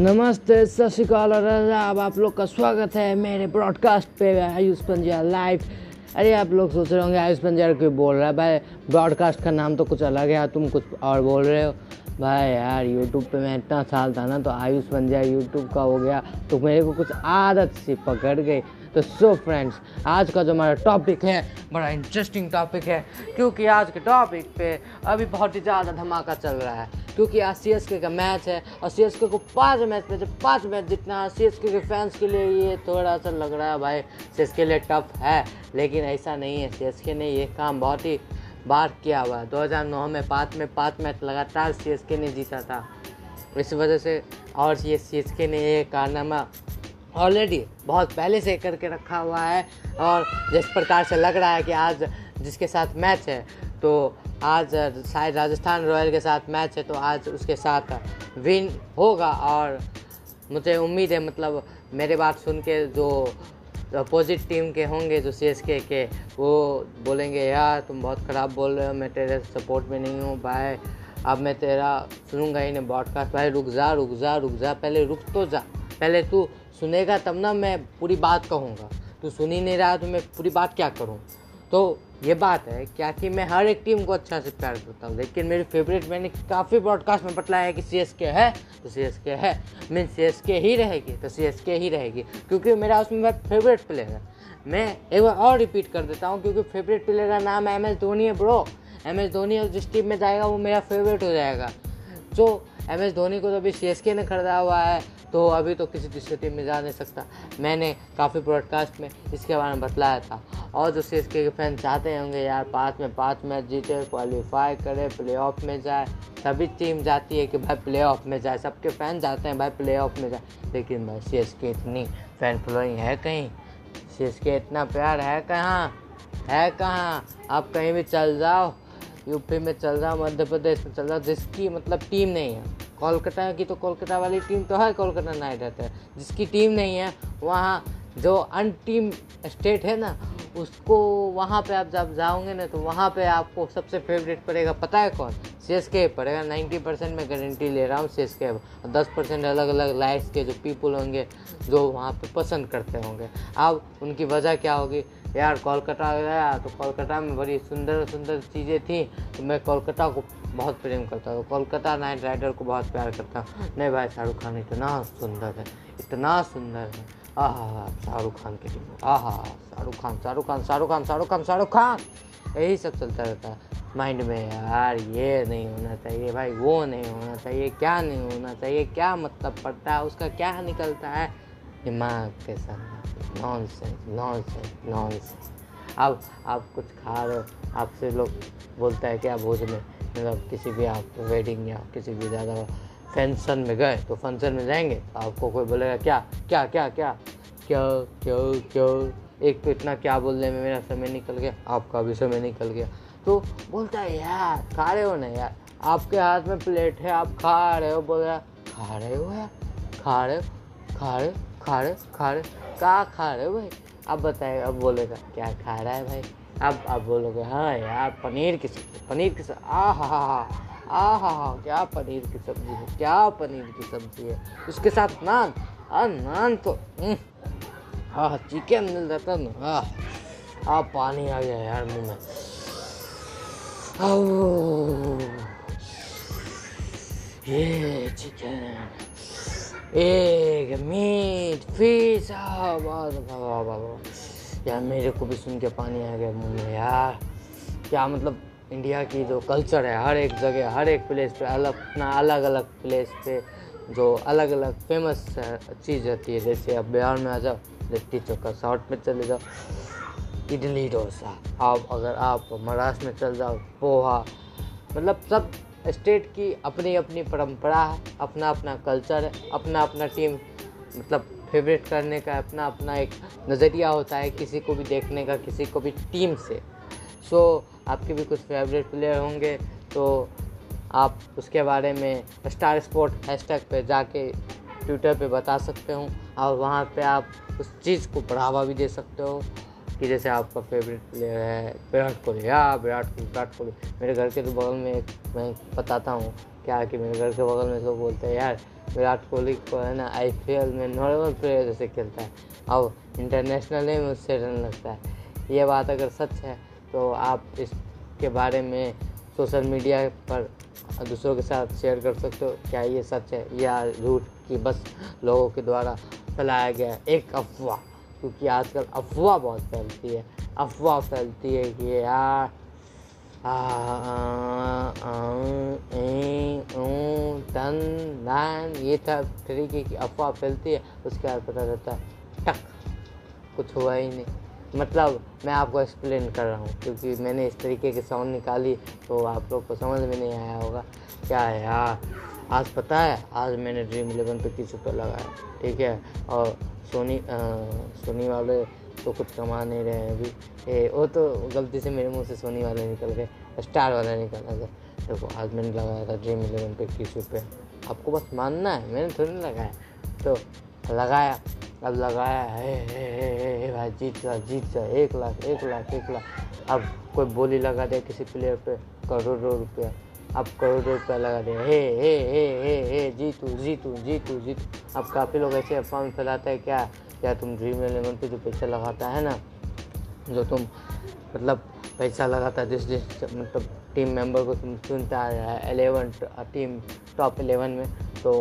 नमस्ते, सत श्रीकाल और आदाब आप लोग का स्वागत है मेरे ब्रॉडकास्ट पे आयुष पंजा लाइव अरे, आप लोग सोच रहे होंगे, आयुष पंजा क्यों बोल रहा है? भाई ब्रॉडकास्ट का नाम तो कुछ अलग है तुम कुछ और बोल रहे हो। भाई यार यूट्यूब पे मैं इतना साल था ना तो आयुष पंजा यूट्यूब का हो गया तो मेरे को कुछ आदत सी पकड़ गई। तो सो फ्रेंड्स आज का जो हमारा टॉपिक है, बड़ा इंटरेस्टिंग टॉपिक है, क्योंकि आज के टॉपिक पे अभी बहुत ही ज़्यादा धमाका चल रहा है, क्योंकि आज सी एस के का मैच है, और सी एस के को पाँच मैच में जब पाँच मैच जीतना सी एस के के फैंस के लिए, ये थोड़ा सा लग रहा है भाई सी एस के लिए टफ है, लेकिन ऐसा नहीं है सी एस के ने ये काम बहुत ही बार किया हुआ है। दो हज़ार नौ में पाँच में पाँच मैच लगातार सी एस के ने जीता था। इस वजह से और ये सी एस के ने ये कारनामा ऑलरेडी बहुत पहले से करके रखा हुआ है और जिस प्रकार से लग रहा है कि आज जिसके साथ मैच है तो आज शायद राजस्थान रॉयल के साथ मैच है तो आज उसके साथ विन होगा और मुझे उम्मीद है मतलब मेरे बात सुन के जो अपोजिट टीम के होंगे, जो सी के, वो बोलेंगे, यार, तुम बहुत ख़राब बोल रहे हो, मैं तेरे सपोर्ट में नहीं हूँ भाई अब मैं तेरा सुनूँगा ही नहीं ब्रॉडकास्ट भाई रुक जा रुक जा रुक जा, पहले रुक तो जा। पहले तू सुनेगा तब ना मैं पूरी बात कहूँगा। तू सुन ही नहीं रहा तो मैं पूरी बात क्या करूँ? तो ये बात है, क्या कि मैं हर एक टीम को अच्छा से प्यार करता हूँ, लेकिन मेरी फेवरेट मैंने काफ़ी ब्रॉडकास्ट में बतलाया है कि सी एस के है तो सी एस के है। मीन सी एस के ही रहेगी तो सी एस के ही रहेगी, क्योंकि मेरा उसमें फेवरेट प्लेयर है। मैं एक बार और रिपीट कर देता हूँ, क्योंकि फेवरेट प्लेयर का नाम एम एस धोनी है ब्रो एम एस धोनी जिस टीम में जाएगा वो मेरा फेवरेट हो जाएगा। तो एम एस धोनी को तो अभी सी एस के ने खरीदा हुआ है तो अभी तो किसी दूसरी टीम में जा नहीं सकता। मैंने काफ़ी ब्रॉडकास्ट में इसके बारे में बतलाया था। और जो सी के फ़ैन चाहते होंगे, यार, पाँच में पाँच मैच जीते क्वालिफाई करे प्ले में जाए। सभी टीम जाती है कि भाई प्ले में जाए। सबके फ़ैन जाते हैं भाई प्ले में जाए। लेकिन भाई सी एस के इतनी फ़ैन फॉलोइंग है कहीं? सी एस के इतना प्यार है कहाँ? है कहाँ? आप कहीं भी चल जाओ यूपी में चल जाओ, मध्य प्रदेश में चल जाओ, जिसकी मतलब टीम नहीं है। कोलकाता की तो कोलकाता वाली टीम तो है कोलकाता नाइट रहता है। जिसकी टीम नहीं है, वहाँ जो अन टीम स्टेट है ना, उसको वहाँ पे आप जब जाओगे ना तो वहाँ पे आपको सबसे फेवरेट पड़ेगा, पता है कौन? सी एस के पड़ेगा। नाइन्टी परसेंट मैं गारंटी ले रहा हूँ सी एस के दस परसेंट अलग अलग लाइफ के जो पीपल होंगे, जो वहाँ पे पसंद करते होंगे। अब उनकी वजह क्या होगी? यार, कोलकाता गया तो कोलकाता में बड़ी सुंदर सुंदर चीज़ें थी तो मैं कोलकाता को बहुत प्रेम करता हूँ कोलकाता नाइट राइडर को बहुत प्यार करता हूँ। नहीं भाई, शाहरुख खान इतना सुंदर है, इतना सुंदर है। आहा, शाहरुख खान के टीम आह, शाहरुख खान शाहरुख खान शाहरुख खान शाहरुख खान शाहरुख खान। यही सब चलता रहता है। माइंड में यार, ये नहीं होना चाहिए भाई, वो नहीं होना चाहिए, क्या नहीं होना चाहिए, क्या मतलब पड़ता है, उसका क्या निकलता है? दिमाग के साथ nonsense nonsense nonsense अब आप कुछ खा रहे हो, आपसे लोग बोलता है क्या भोज में मतलब किसी भी आप वेडिंग या किसी भी ज़्यादा फ़ंक्शन में गए तो फ़ंक्शन में जाएँगे तो आपको कोई बोलेगा, क्या क्या क्या क्या क्या क्या क्या? एक तो इतना क्या बोलने में मेरा समय निकल गया, आपका भी समय निकल गया। तो बोलता है, यार, खा रहे हो ना यार? आपके हाथ में प्लेट है, आप खा रहे हो? बोल रहा खा रहे हो यार? खा रहे हो? खा रहे खा रहे खा रहे क्या खा रहे हो भाई? अब बताए अब बोलेगा, क्या खा रहा है भाई? अब आप बोलोगे हाँ यार, पनीर की सब्ज़ी, पनीर की सब्ज़ी आ हा हा आ हा हा क्या पनीर की सब्ज़ी है, क्या पनीर की सब्ज़ी है? उसके साथ नान, आ, नान तो हाँ चिकन मिल जाता ना हाँ आ पानी आ गया यार मुँह में। ये चिकन। एक मीट फ़िश यार, मेरे को भी सुन के पानी आ गया मुँह में, यार। क्या मतलब इंडिया की जो कल्चर है, हर एक जगह, हर एक प्लेस पे अलग, अपना अलग अलग प्लेस पे जो अलग अलग फ़ेमस चीज़ रहती है। जैसे अब बिहार में आ जाओ, लिट्टी चोखा, साउथ में चले जाओ, इडली डोसा। आप अगर आप महाराष्ट्र में चल जाओ, पोहा मतलब सब स्टेट की अपनी अपनी परंपरा है, अपना अपना कल्चर है, अपना अपना टीम मतलब फेवरेट करने का, अपना अपना एक नज़रिया होता है किसी को भी देखने का, किसी को भी टीम से। सो आपके भी कुछ फेवरेट प्लेयर होंगे तो आप उसके बारे में स्टार स्पोर्ट हैशटैग पे जाके ट्विटर पे बता सकते हो, और वहाँ पे आप उस चीज़ को बढ़ावा भी दे सकते हो। कि जैसे आपका फेवरेट प्लेयर है, विराट कोहली। या विराट कोहली विराट कोहली। मेरे घर के तो बगल में मैं बताता हूँ क्या कि मेरे घर के बगल में लोग बोलते हैं, यार, विराट कोहली को है ना आई में नॉर्मल प्लेयर जैसे खेलता है। अब इंटरनेशनल में उससे रन लगता है। ये बात अगर सच है तो आप इसके बारे में सोशल मीडिया पर दूसरों के साथ शेयर कर सकते हो। क्या ये सच है? या झूठ कि बस लोगों के द्वारा फैलाया गया एक अफवाह। क्योंकि आजकल अफवाह बहुत फैलती है, अफवाह फैलती है कि यार टन ये सब तरीके की अफवाह फैलती है, उसके बाद पता चलता है, टक, कुछ हुआ ही नहीं। मतलब मैं आपको एक्सप्लेन कर रहा हूँ, क्योंकि मैंने इस तरीके की साउंड निकाली तो आप लोग को समझ में नहीं आया होगा। क्या है यार, आज पता है, आज मैंने ड्रीम इलेवन पे तीस रुपये लगाया, ठीक है? और सोनी सोनी वाले तो कुछ कमा नहीं रहे हैं अभी। ए, वो तो गलती से मेरे मुँह से सोनी वाले निकल गए स्टार वाला निकला था देखो तो आज मैंने लगाया था ड्रीम इलेवन पे इक्कीस रुपये आपको बस मानना है मैंने थोड़ी लगाया। तो लगाया अब लगाया है भाई जीत जा जीत जा एक लाख एक लाख एक लाख। अब कोई बोली लगा दे किसी प्लेयर पे करोड़ों रुपया। अब करोड़ों रुपया लगा दे हे हे हे हे हे जीतू जीतू जीतू जीतू। अब काफ़ी लोग ऐसे अफवाह फैलाते हैं, क्या क्या तुम ड्रीम इलेवन पे जो पैसा लगाता है ना, जो तुम मतलब पैसा लगाता है, जिस जिस मतलब टीम मेंबर को तुम चुनता है एलेवन टीम टॉप एलेवन में तो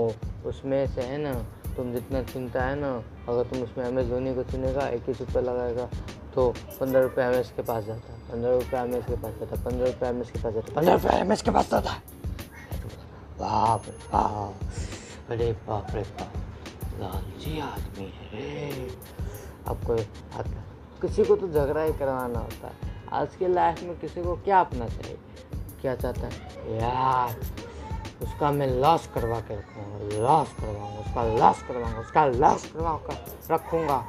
उसमें से है ना, तुम जितना चुनता है ना, अगर तुम उसमें एम एस धोनी को चुनेगा, इक्कीस रुपये लगाएगा तो पंद्रह रुपये एम एस के पास जाता है, पंद्रह रुपये एम एस के पास जाता है, पंद्रह रुपये एम एस के पास जाता है, पंद्रह रुपये एम एस के पास जाता है। रे बाप। अरे बाप रे बाप, लालची आदमी है। अब आता किसी को तो झगड़ा ही करवाना होता है। आज के लाइफ में किसी को क्या अपना चाहिए? क्या चाहता है? यार, उसका मैं लॉस करवा के रखूँगा लॉस करवाऊँगा, उसका लॉस करवाऊँगा, उसका लॉस करवा कर रखूँगा।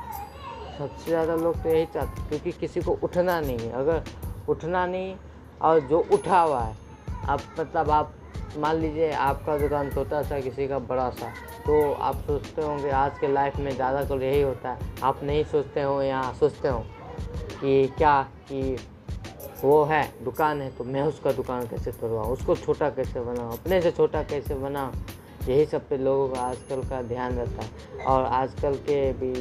सबसे ज़्यादा लोग तो यही चाहते क्योंकि किसी को उठना नहीं है। अगर उठना नहीं, और जो उठा हुआ है आप मतलब आप मान लीजिए आपका दुकान छोटा सा, किसी का बड़ा सा तो आप सोचते होंगे आज के लाइफ में ज़्यादा तो यही होता है। आप नहीं सोचते हो या सोचते हो कि क्या, कि वो है, दुकान है तो मैं उसका दुकान कैसे तोड़वाऊँ उसको छोटा कैसे बनाऊँ? अपने से छोटा कैसे बनाऊँ? यही सब पे लोगों का आजकल का ध्यान रहता है। और आजकल के भी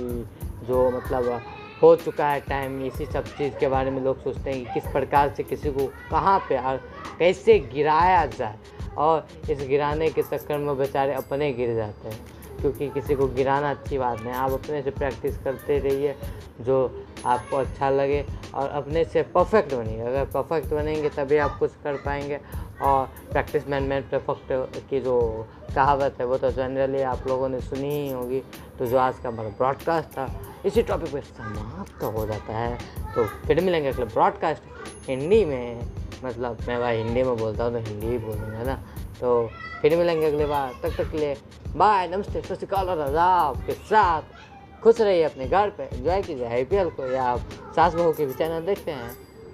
जो मतलब हो चुका है टाइम इसी सब चीज़ के बारे में लोग सोचते हैं कि किस प्रकार से किसी को कहाँ पे और कैसे गिराया जाए। और इस गिराने के चक्कर में बेचारे अपने गिर जाते हैं, क्योंकि किसी को गिराना अच्छी बात नहीं आप अपने से प्रैक्टिस करते रहिए, जो आपको अच्छा लगे और अपने से परफेक्ट बनिए। अगर परफेक्ट बनेंगे तभी आप कुछ कर पाएँगे। और प्रैक्टिस मैन मैन परफेक्ट की जो कहावत है, वो तो जनरली आप लोगों ने सुनी ही होगी। तो जो आज का हमारा ब्रॉडकास्ट था, इसी टॉपिक पर समाप्त हो जाता है। तो फिर मिलेंगे अगले ब्रॉडकास्ट हिंदी में। मतलब मैं भाई हिंदी में बोलता हूँ तो हिंदी ही बोलूँगा ना? तो फिर मिलेंगे अगले बार। तक तक लिए बाय नमस्ते, सत श्रीकाल और आदाब के साथ। खुश रहिए अपने घर पे। एंजॉय कीजिए आई पी एल को। या आप सास बहू के भी चैनल देखते हैं,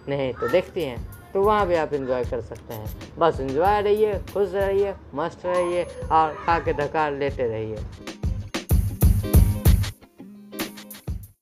नहीं तो देखती हैं तो वहाँ भी आप इंजॉय कर सकते हैं। बस इंजॉय रहिए, खुश रहिए, मस्त रहिए और खा के धकार लेते रहिए।